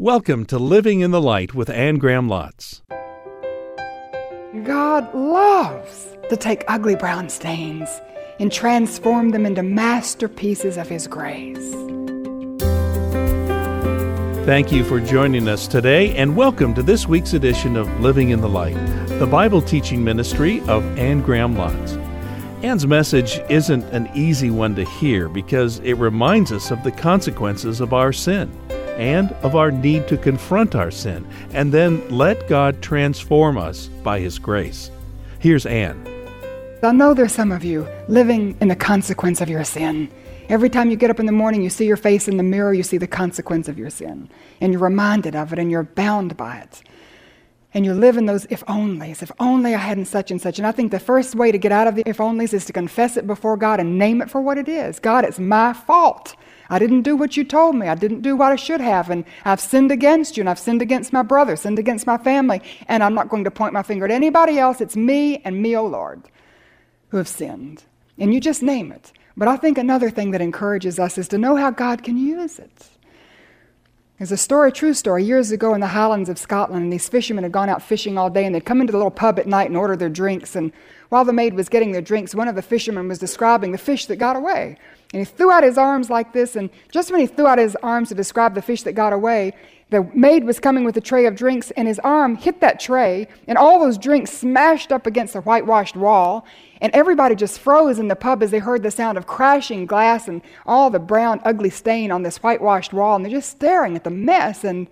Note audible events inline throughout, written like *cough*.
Welcome to Living in the Light with Anne Graham Lotz. God loves to take ugly brown stains and transform them into masterpieces of His grace. Thank you for joining us today, and welcome to this week's edition of Living in the Light, the Bible teaching ministry of Anne Graham Lotz. Anne's message isn't an easy one to hear because it reminds us of the consequences of our sin and of our need to confront our sin and then let God transform us by His grace. Here's Anne. I know there's some of you living in the consequence of your sin. Every time you get up in the morning, you see your face in the mirror, you see the consequence of your sin. And you're reminded of it and you're bound by it. And you live in those if onlys. If only I hadn't such and such. And I think the first way to get out of the if onlys is to confess it before God and name it for what it is. God, it's my fault. I didn't do what you told me. I didn't do what I should have. And I've sinned against you, and I've sinned against my brother, sinned against my family. And I'm not going to point my finger at anybody else. It's me and me, O oh Lord, who have sinned. And you just name it. But I think another thing that encourages us is to know how God can use it. There's a story, true story, years ago in the Highlands of Scotland, and these fishermen had gone out fishing all day, and they'd come into the little pub at night and order their drinks. And while the maid was getting their drinks, one of the fishermen was describing the fish that got away. And he threw out his arms like this, and just when he threw out his arms to describe the fish that got away, the maid was coming with a tray of drinks, and his arm hit that tray, and all those drinks smashed up against the whitewashed wall. And everybody just froze in the pub as they heard the sound of crashing glass and all the brown, ugly stain on this whitewashed wall. And they're just staring at the mess. And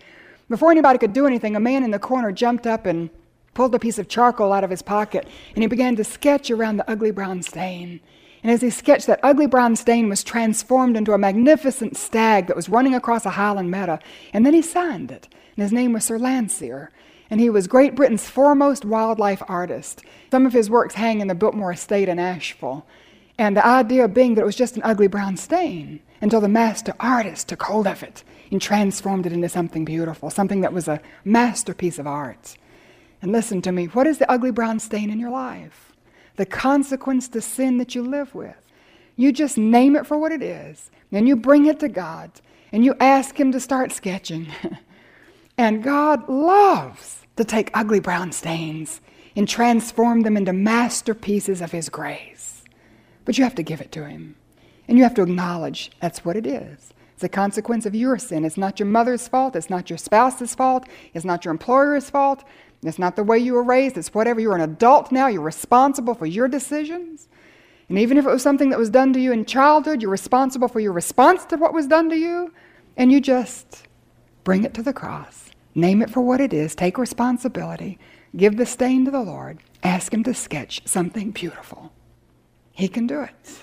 before anybody could do anything, a man in the corner jumped up and pulled a piece of charcoal out of his pocket, and he began to sketch around the ugly brown stain. And as he sketched, that ugly brown stain was transformed into a magnificent stag that was running across a highland meadow. And then he signed it. And his name was Sir Landseer. And he was Great Britain's foremost wildlife artist. Some of his works hang in the Biltmore Estate in Asheville. And the idea being that it was just an ugly brown stain until the master artist took hold of it and transformed it into something beautiful, something that was a masterpiece of art. And listen to me what is the ugly brown stain in your life? The consequence to sin that you live with. You just name it for what it is, and you bring it to God, and you ask Him to start sketching. *laughs* and God loves to take ugly brown stains and transform them into masterpieces of His grace. But you have to give it to Him, and you have to acknowledge that's what it is. It's a consequence of your sin. It's not your mother's fault. It's not your spouse's fault. It's not your employer's fault. It's not the way you were raised, it's whatever. You're an adult now, you're responsible for your decisions. And even if it was something that was done to you in childhood, you're responsible for your response to what was done to you. And you just bring it to the cross, name it for what it is, take responsibility, give the stain to the Lord, ask Him to sketch something beautiful. He can do it.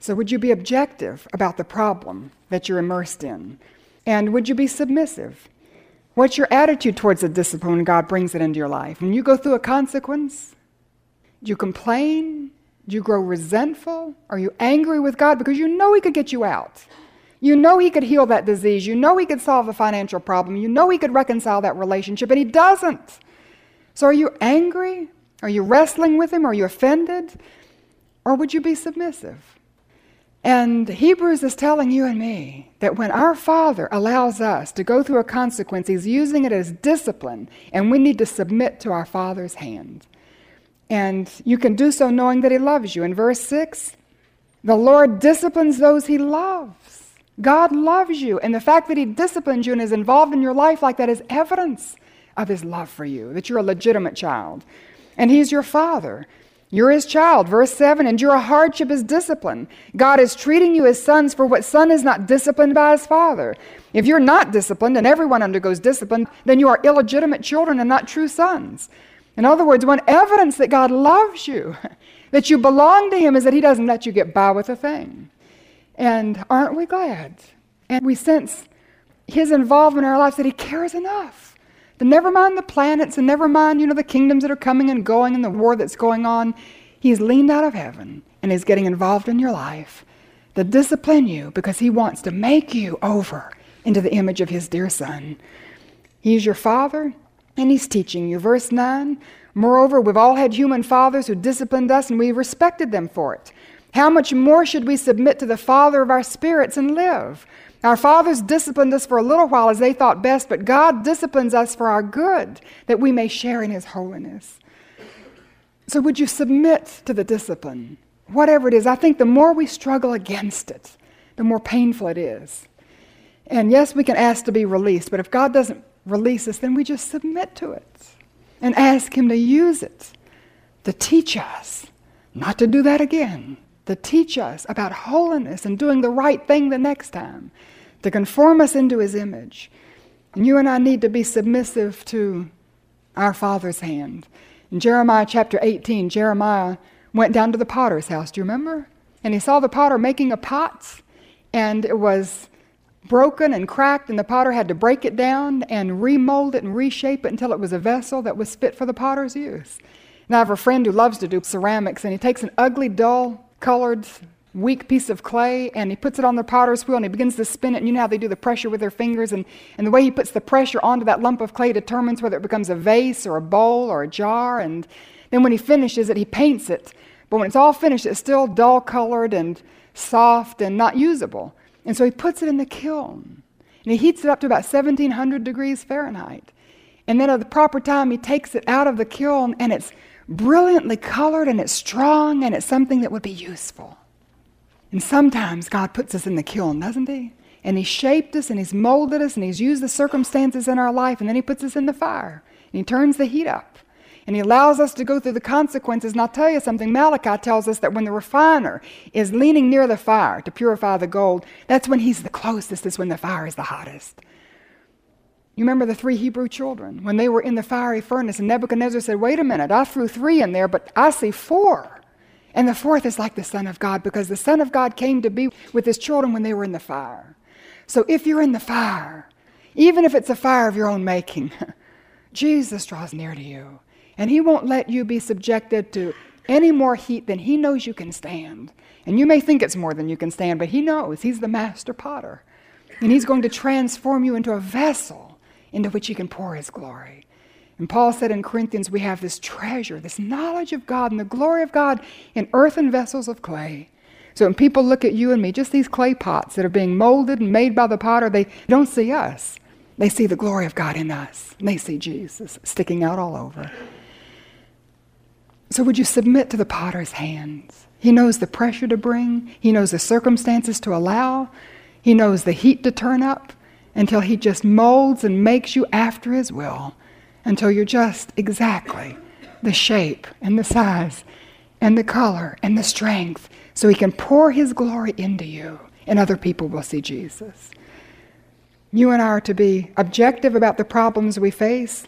So, would you be objective about the problem that you're immersed in? And would you be submissive? What's your attitude towards the discipline when God brings it into your life? When you go through a consequence, do you complain? Do you grow resentful? Are you angry with God because you know He could get you out? You know He could heal that disease. You know He could solve a financial problem. You know He could reconcile that relationship, and He doesn't. So are you angry? Are you wrestling with Him? Are you offended? Or would you be submissive? And Hebrews is telling you and me that when our Father allows us to go through a consequence, He's using it as discipline, and we need to submit to our Father's hand. And you can do so knowing that He loves you. In verse 6, the Lord disciplines those He loves. God loves you, and the fact that He disciplines you and is involved in your life like that is evidence of His love for you, that you're a legitimate child. And He's your Father. You're his child. Verse 7 Endure hardship as discipline. God is treating you as sons for what son is not disciplined by his father. If you're not disciplined, and everyone undergoes discipline, then you are illegitimate children and not true sons. In other words, one evidence that God loves you, *laughs* that you belong to him, is that he doesn't let you get by with a thing. And aren't we glad? And we sense his involvement in our lives that he cares enough to never mind the planets and never mind, you know, the kingdoms that are coming and going and the war that's going on. He's leaned out of heaven and is getting involved in your life to discipline you because he wants to make you over into the image of his dear son. He's your father and he's teaching you. Verse 9 Moreover, we've all had human fathers who disciplined us and we respected them for it. How much more should we submit to the Father of our spirits and live? Our fathers disciplined us for a little while as they thought best, but God disciplines us for our good, that we may share in His holiness. So, would you submit to the discipline? Whatever it is, I think the more we struggle against it, the more painful it is. And yes, we can ask to be released, but if God doesn't release us, then we just submit to it and ask Him to use it to teach us not to do that again, to teach us about holiness and doing the right thing the next time, to conform us into His image. And you and I need to be submissive to our Father's hand. In Jeremiah chapter 18, Jeremiah went down to the potter's house. Do you remember? And he saw the potter making a pot, and it was broken and cracked, and the potter had to break it down and remold it and reshape it until it was a vessel that was fit for the potter's use. And I have a friend who loves to do ceramics, and he takes an ugly, dull colored, weak piece of clay and he puts it on the potter's wheel and he begins to spin it. And you know how they do the pressure with their fingers, and, and the way he puts the pressure onto that lump of clay determines whether it becomes a vase or a bowl or a jar. And then when he finishes it, he paints it. But when it's all finished, it's still dull colored and soft and not usable. And so he puts it in the kiln and he heats it up to about 1700 degrees Fahrenheit. And then at the proper time, he takes it out of the kiln and it's brilliantly colored and it's strong and it's something that would be useful. And sometimes God puts us in the kiln, doesn't He? And He shaped us and He's molded us and He's used the circumstances in our life and then He puts us in the fire and He turns the heat up and He allows us to go through the consequences. And I'll tell you something Malachi tells us that when the refiner is leaning near the fire to purify the gold, that's when He's the closest, is when the fire is the hottest. You remember the three Hebrew children when they were in the fiery furnace, and Nebuchadnezzar said, Wait a minute, I threw three in there, but I see four. And the fourth is like the Son of God because the Son of God came to be with his children when they were in the fire. So if you're in the fire, even if it's a fire of your own making, *laughs* Jesus draws near to you. And he won't let you be subjected to any more heat than he knows you can stand. And you may think it's more than you can stand, but he knows. He's the master potter. And he's going to transform you into a vessel into which he can pour his glory. And Paul said in Corinthians, we have this treasure, this knowledge of God and the glory of God in earthen vessels of clay. So when people look at you and me, just these clay pots that are being molded and made by the potter, they don't see us. They see the glory of God in us. And they see Jesus sticking out all over. So would you submit to the potter's hands? He knows the pressure to bring, he knows the circumstances to allow, he knows the heat to turn up until he just molds and makes you after his will until you're just exactly the shape and the size and the color and the strength so he can pour his glory into you and other people will see Jesus. You and I are to be objective about the problems we face.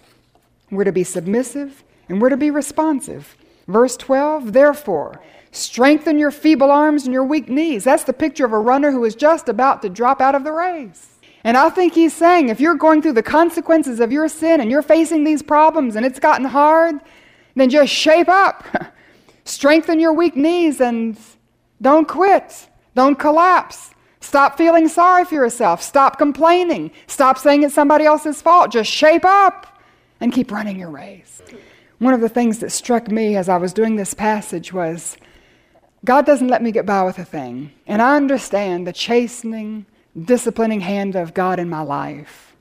We're to be submissive and we're to be responsive. Verse 12, therefore, strengthen your feeble arms and your weak knees. That's the picture of a runner who is just about to drop out of the race. And I think he's saying if you're going through the consequences of your sin and you're facing these problems and it's gotten hard, then just shape up. *laughs* Strengthen your weak knees and don't quit. Don't collapse. Stop feeling sorry for yourself. Stop complaining. Stop saying it's somebody else's fault. Just shape up and keep running your race. One of the things that struck me as I was doing this passage was God doesn't let me get by with a thing. And I understand the chastening, disciplining hand of God in my life.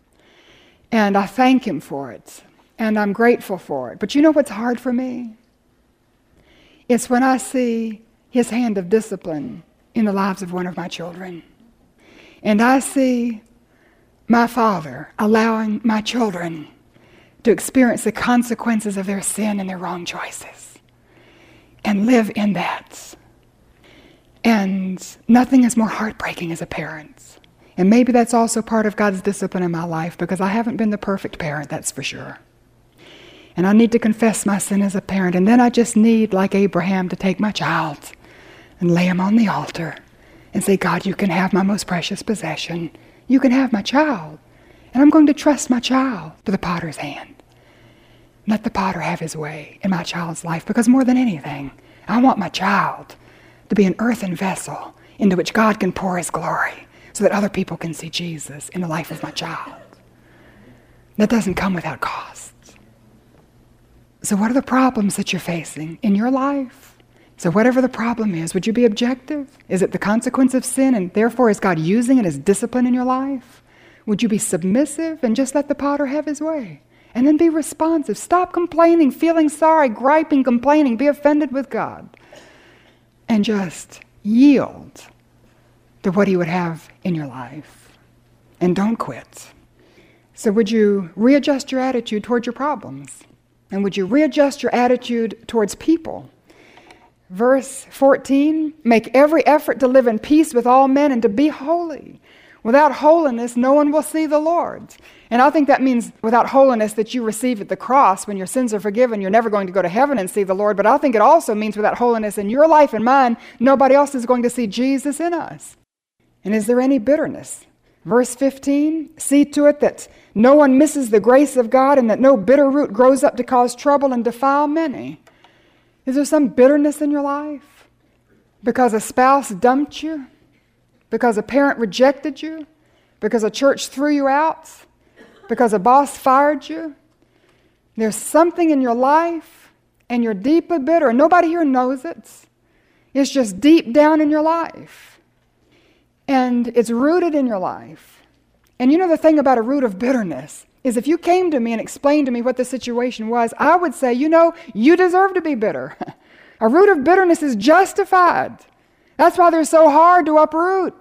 And I thank Him for it. And I'm grateful for it. But you know what's hard for me? It's when I see His hand of discipline in the lives of one of my children. And I see my Father allowing my children to experience the consequences of their sin and their wrong choices and live in that. And nothing is more heartbreaking as a parent and maybe that's also part of God's discipline in my life because I haven't been the perfect parent, that's for sure. And I need to confess my sin as a parent. And then I just need, like Abraham, to take my child and lay him on the altar and say, God, you can have my most precious possession. You can have my child. And I'm going to trust my child to the potter's hand. Let the potter have his way in my child's life because more than anything, I want my child to be an earthen vessel into which God can pour his glory so that other people can see Jesus in the life of my child. That doesn't come without cost. So, what are the problems that you're facing in your life? So, whatever the problem is, would you be objective? Is it the consequence of sin, and therefore is God using it as discipline in your life? Would you be submissive and just let the potter have his way? And then be responsive. Stop complaining, feeling sorry, griping, complaining. Be offended with God. And just yield to what He would have in your life. And don't quit. So, would you readjust your attitude towards your problems? And would you readjust your attitude towards people? Verse 14 Make every effort to live in peace with all men and to be holy. Without holiness, no one will see the Lord. And I think that means without holiness that you receive at the cross when your sins are forgiven, you're never going to go to heaven and see the Lord. But I think it also means without holiness in your life and mine, nobody else is going to see Jesus in us. And is there any bitterness? Verse 15 See to it that no one misses the grace of God and that no bitter root grows up to cause trouble and defile many. Is there some bitterness in your life? Because a spouse dumped you? Because a parent rejected you? Because a church threw you out? Because a boss fired you? There's something in your life and you're deeply bitter, and nobody here knows it. It's just deep down in your life. And it's rooted in your life. And you know the thing about a root of bitterness is if you came to me and explained to me what the situation was, I would say, you know, you deserve to be bitter. *laughs* a root of bitterness is justified. That's why they're so hard to uproot.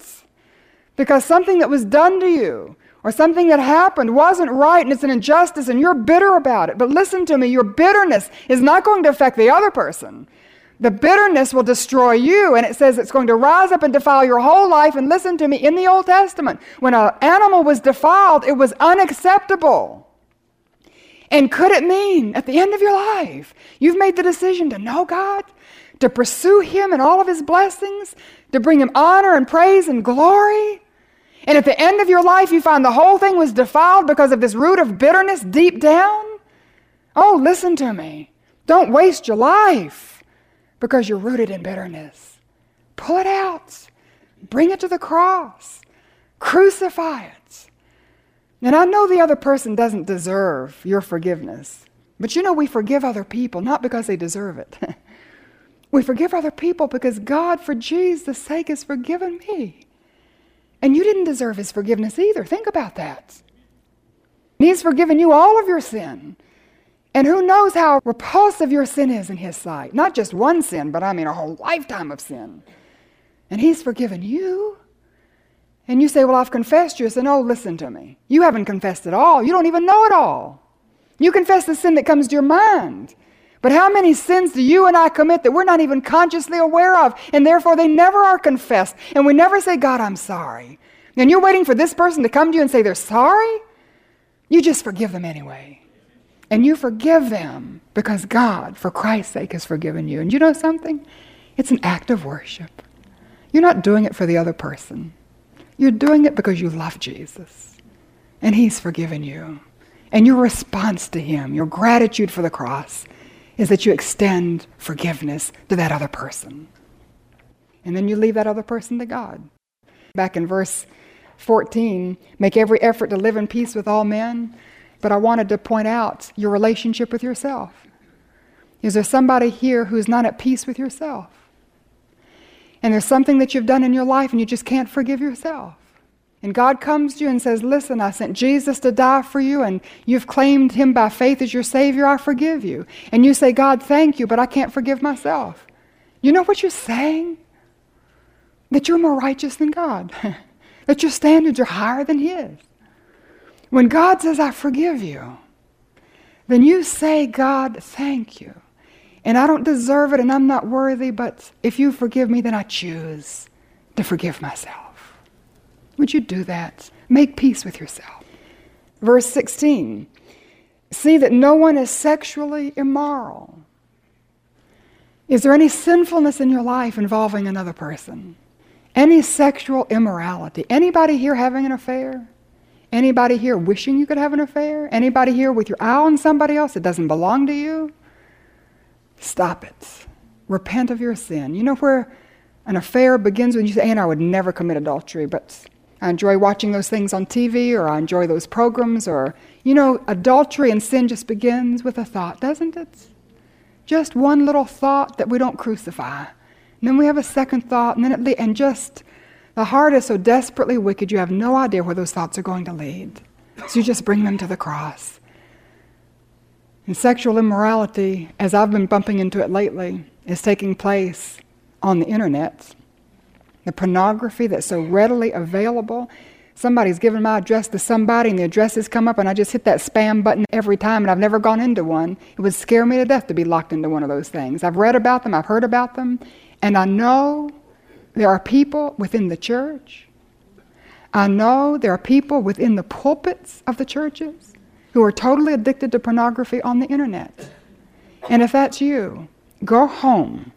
Because something that was done to you or something that happened wasn't right and it's an injustice and you're bitter about it. But listen to me, your bitterness is not going to affect the other person. The bitterness will destroy you, and it says it's going to rise up and defile your whole life. And listen to me, in the Old Testament, when an animal was defiled, it was unacceptable. And could it mean at the end of your life, you've made the decision to know God, to pursue Him and all of His blessings, to bring Him honor and praise and glory. And at the end of your life, you find the whole thing was defiled because of this root of bitterness deep down. Oh, listen to me. Don't waste your life because you're rooted in bitterness. Pull it out, bring it to the cross, crucify it. And I know the other person doesn't deserve your forgiveness, but you know, we forgive other people not because they deserve it. *laughs* We forgive other people because God, for Jesus' sake, has forgiven me. And you didn't deserve his forgiveness either. Think about that. He's forgiven you all of your sin. And who knows how repulsive your sin is in his sight? Not just one sin, but I mean a whole lifetime of sin. And he's forgiven you. And you say, Well, I've confessed you. Said, No, oh, listen to me. You haven't confessed it all. You don't even know it all. You confess the sin that comes to your mind. But how many sins do you and I commit that we're not even consciously aware of, and therefore they never are confessed, and we never say, God, I'm sorry. And you're waiting for this person to come to you and say they're sorry? You just forgive them anyway. And you forgive them because God, for Christ's sake, has forgiven you. And you know something? It's an act of worship. You're not doing it for the other person. You're doing it because you love Jesus. And He's forgiven you. And your response to Him, your gratitude for the cross, is that you extend forgiveness to that other person. And then you leave that other person to God. Back in verse 14, make every effort to live in peace with all men. But I wanted to point out your relationship with yourself. Is there somebody here who's not at peace with yourself? And there's something that you've done in your life and you just can't forgive yourself. And God comes to you and says, Listen, I sent Jesus to die for you, and you've claimed him by faith as your Savior. I forgive you. And you say, God, thank you, but I can't forgive myself. You know what you're saying? That you're more righteous than God, *laughs* that your standards are higher than His. When God says, I forgive you, then you say, God, thank you. And I don't deserve it and I'm not worthy, but if you forgive me, then I choose to forgive myself. Would you do that? Make peace with yourself. Verse 16 See that no one is sexually immoral. Is there any sinfulness in your life involving another person? Any sexual immorality? Anybody here having an affair? Anybody here wishing you could have an affair? Anybody here with your eye on somebody else that doesn't belong to you? Stop it. Repent of your sin. You know where an affair begins when you say, and I would never commit adultery, but I enjoy watching those things on TV or I enjoy those programs or, you know, adultery and sin just begins with a thought, doesn't it? Just one little thought that we don't crucify. And then we have a second thought, and then it le- and just the heart is so desperately wicked you have no idea where those thoughts are going to lead. So you just bring them to the cross. And sexual immorality, as I've been bumping into it lately, is taking place on the internet. The pornography that's so readily available. Somebody's given my address to somebody, and the addresses come up, and I just hit that spam button every time, and I've never gone into one. It would scare me to death to be locked into one of those things. I've read about them, I've heard about them, and I know there are people within the church. I know there are people within the pulpits of the churches who are totally addicted to pornography on the internet. And if that's you, go home,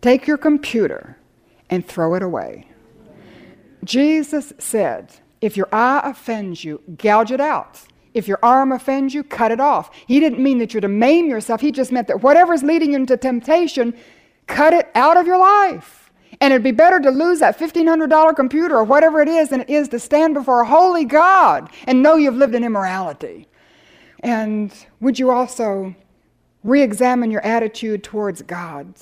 take your computer, and throw it away. Jesus said, If your eye offends you, gouge it out. If your arm offends you, cut it off. He didn't mean that you're to maim yourself. He just meant that whatever's leading you into temptation, cut it out of your life. And it'd be better to lose that $1,500 computer or whatever it is than it is to stand before a holy God and know you've lived in immorality. And would you also re examine your attitude towards God?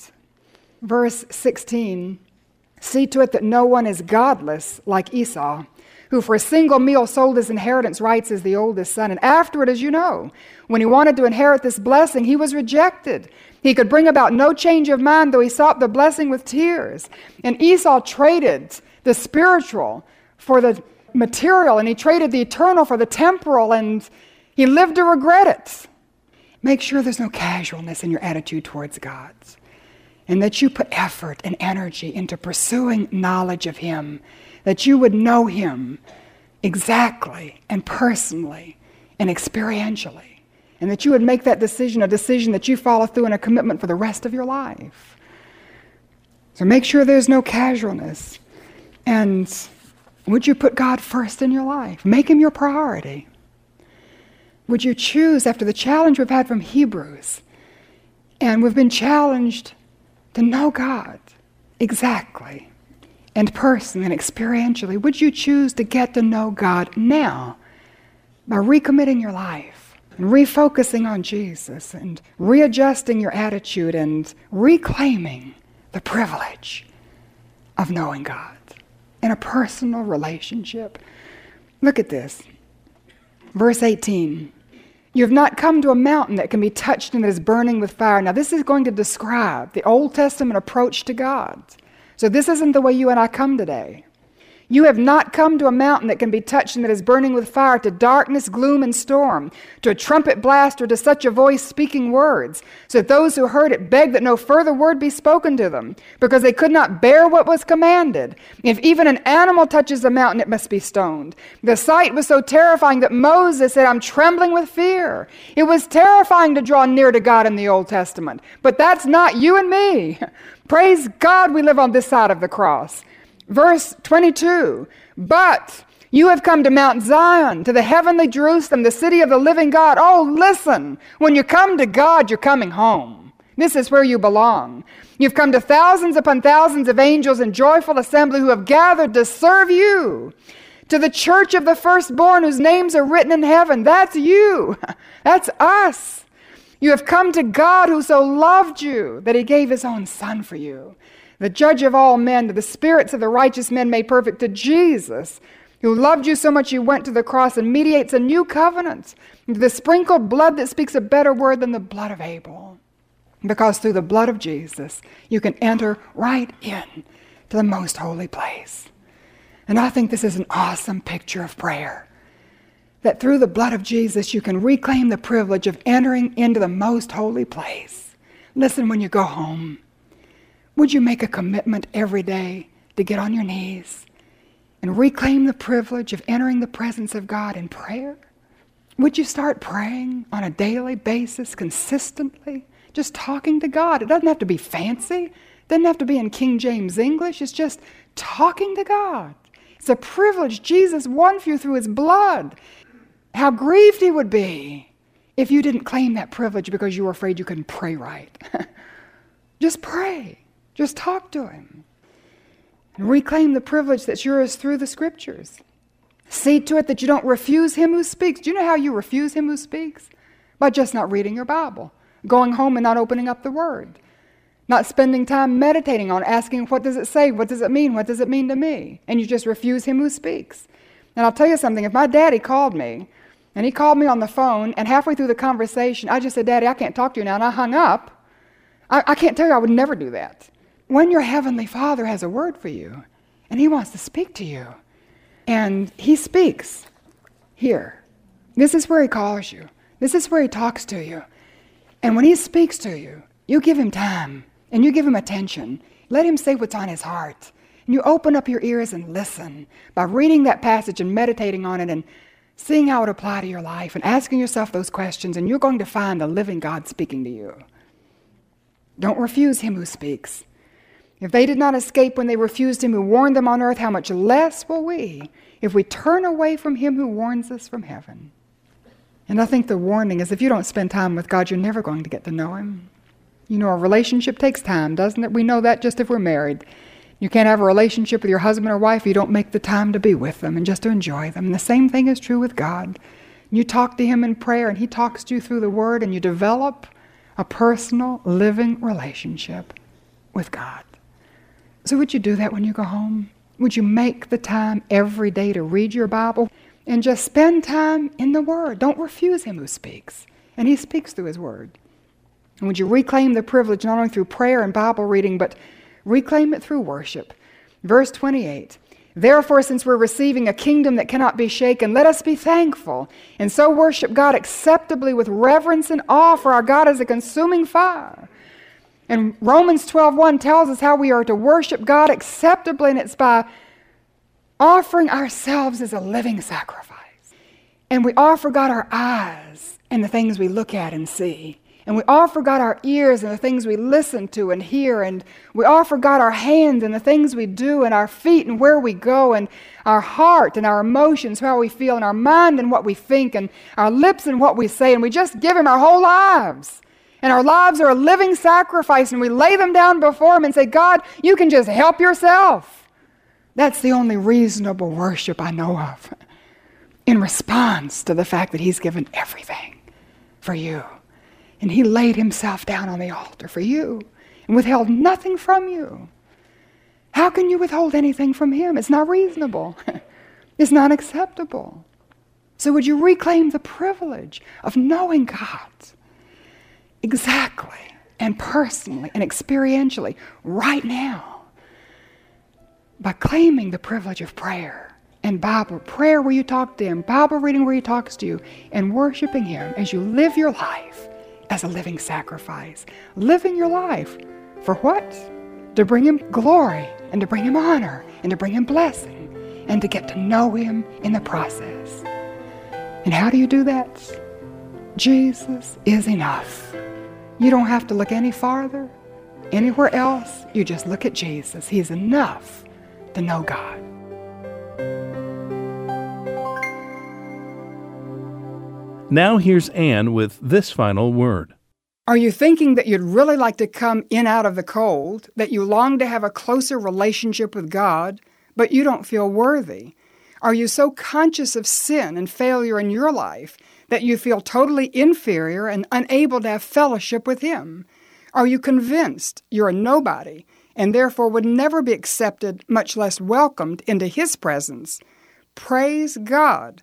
Verse 16 See to it that no one is godless like Esau, who for a single meal sold his inheritance rights as the oldest son. And afterward, as you know, when he wanted to inherit this blessing, he was rejected. He could bring about no change of mind, though he sought the blessing with tears. And Esau traded the spiritual for the material, and he traded the eternal for the temporal, and he lived to regret it. Make sure there's no casualness in your attitude towards God and that you put effort and energy into pursuing knowledge of Him, that you would know Him exactly and personally and experientially, and that you would make that decision a decision that you follow through in a commitment for the rest of your life. So make sure there's no casualness. And would you put God first in your life? Make Him your priority. Would you choose, after the challenge we've had from Hebrews, and we've been challenged to know God exactly and personally and experientially, would you choose to get to know God now by recommitting your life and refocusing on Jesus and readjusting your attitude and reclaiming the privilege of knowing God in a personal relationship? Look at this. Verse 18. You have not come to a mountain that can be touched and that is burning with fire. Now, this is going to describe the Old Testament approach to God. So, this isn't the way you and I come today. You have not come to a mountain that can be touched and that is burning with fire, to darkness, gloom, and storm, to a trumpet blast, or to such a voice speaking words, so that those who heard it begged that no further word be spoken to them, because they could not bear what was commanded. If even an animal touches a mountain, it must be stoned. The sight was so terrifying that Moses said, I'm trembling with fear. It was terrifying to draw near to God in the Old Testament, but that's not you and me. *laughs* Praise God, we live on this side of the cross. Verse 22 But you have come to Mount Zion, to the heavenly Jerusalem, the city of the living God. Oh, listen, when you come to God, you're coming home. This is where you belong. You've come to thousands upon thousands of angels in joyful assembly who have gathered to serve you. To the church of the firstborn whose names are written in heaven. That's you. *laughs* That's us. You have come to God who so loved you that he gave his own son for you the judge of all men, to the spirits of the righteous men made perfect, to Jesus, who loved you so much he went to the cross and mediates a new covenant, the sprinkled blood that speaks a better word than the blood of Abel. Because through the blood of Jesus, you can enter right in to the most holy place. And I think this is an awesome picture of prayer. That through the blood of Jesus, you can reclaim the privilege of entering into the most holy place. Listen when you go home. Would you make a commitment every day to get on your knees and reclaim the privilege of entering the presence of God in prayer? Would you start praying on a daily basis, consistently, just talking to God? It doesn't have to be fancy, it doesn't have to be in King James English. It's just talking to God. It's a privilege Jesus won for you through his blood. How grieved he would be if you didn't claim that privilege because you were afraid you couldn't pray right. *laughs* just pray. Just talk to Him. And reclaim the privilege that's yours through the Scriptures. See to it that you don't refuse Him who speaks. Do you know how you refuse Him who speaks? By just not reading your Bible. going home and not opening up the Word, not spending time meditating on asking, What does it say? What does it mean? What does it mean to me? And you just refuse Him who speaks. And I'll tell you something if my daddy called me, and he called me on the phone, and halfway through the conversation, I just said, Daddy, I can't talk to you now, and I hung up. I, I can't tell you, I would never do that. When your Heavenly Father has a word for you, and He wants to speak to you, and He speaks here. This is where He calls you. This is where He talks to you. And when He speaks to you, you give Him time and you give Him attention. Let Him say what's on His heart. And you open up your ears and listen by reading that passage and meditating on it and seeing how it apply to your life and asking yourself those questions, and you're going to find the living God speaking to you. Don't refuse Him who speaks. If they did not escape when they refused Him who warned them on earth, how much less will we if we turn away from Him who warns us from heaven? And I think the warning is if you don't spend time with God, you're never going to get to know Him. You know, a relationship takes time, doesn't it? We know that just if we're married. You can't have a relationship with your husband or wife if you don't make the time to be with them and just to enjoy them. And the same thing is true with God. You talk to Him in prayer, and He talks to you through the Word, and you develop a personal, living relationship with God. So, would you do that when you go home? Would you make the time every day to read your Bible and just spend time in the Word? Don't refuse Him who speaks, and He speaks through His Word. And would you reclaim the privilege not only through prayer and Bible reading, but reclaim it through worship? Verse 28 Therefore, since we're receiving a kingdom that cannot be shaken, let us be thankful and so worship God acceptably with reverence and awe, for our God is a consuming fire. And Romans 12:1 tells us how we are to worship God acceptably, and it's by offering ourselves as a living sacrifice. And we offer God our eyes and the things we look at and see. And we offer God our ears and the things we listen to and hear. And we offer God our hands and the things we do, and our feet and where we go, and our heart and our emotions, how we feel, and our mind and what we think, and our lips and what we say. And we just give Him our whole lives. And our lives are a living sacrifice, and we lay them down before Him and say, God, you can just help yourself. That's the only reasonable worship I know of *laughs* in response to the fact that He's given everything for you. And he laid himself down on the altar for you and withheld nothing from you. How can you withhold anything from him? It's not reasonable, *laughs* it's not acceptable. So, would you reclaim the privilege of knowing God exactly and personally and experientially right now by claiming the privilege of prayer and Bible, prayer where you talk to Him, Bible reading where He talks to you, and worshiping Him as you live your life as a living sacrifice. Living your life for what? To bring Him glory and to bring Him honor and to bring Him blessing and to get to know Him in the process. And how do you do that? Jesus is enough. You don't have to look any farther, anywhere else. You just look at Jesus. He's enough to know God. Now here's Anne with this final word. Are you thinking that you'd really like to come in out of the cold, that you long to have a closer relationship with God, but you don't feel worthy? Are you so conscious of sin and failure in your life that you feel totally inferior and unable to have fellowship with Him? Are you convinced you're a nobody and therefore would never be accepted, much less welcomed, into His presence? Praise God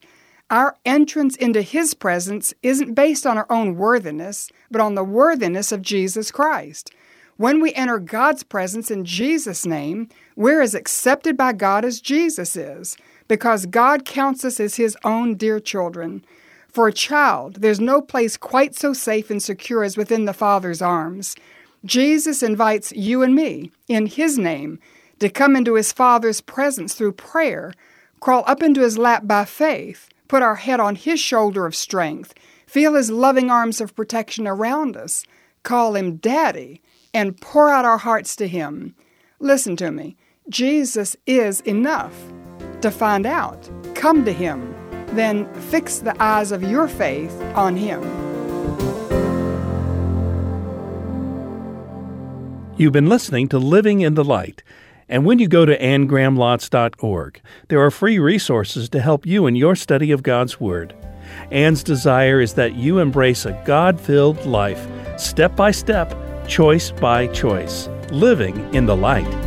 our entrance into His presence isn't based on our own worthiness, but on the worthiness of Jesus Christ. When we enter God's presence in Jesus' name, we're as accepted by God as Jesus is, because God counts us as His own dear children. For a child, there's no place quite so safe and secure as within the Father's arms. Jesus invites you and me, in His name, to come into His Father's presence through prayer, crawl up into His lap by faith, put our head on His shoulder of strength, feel His loving arms of protection around us, call Him Daddy, and pour out our hearts to Him. Listen to me. Jesus is enough. To find out, come to Him. Then fix the eyes of your faith on Him. You've been listening to Living in the Light. And when you go to annegrahamlotz.org, there are free resources to help you in your study of God's Word. Anne's desire is that you embrace a God filled life step by step, choice by choice, living in the light.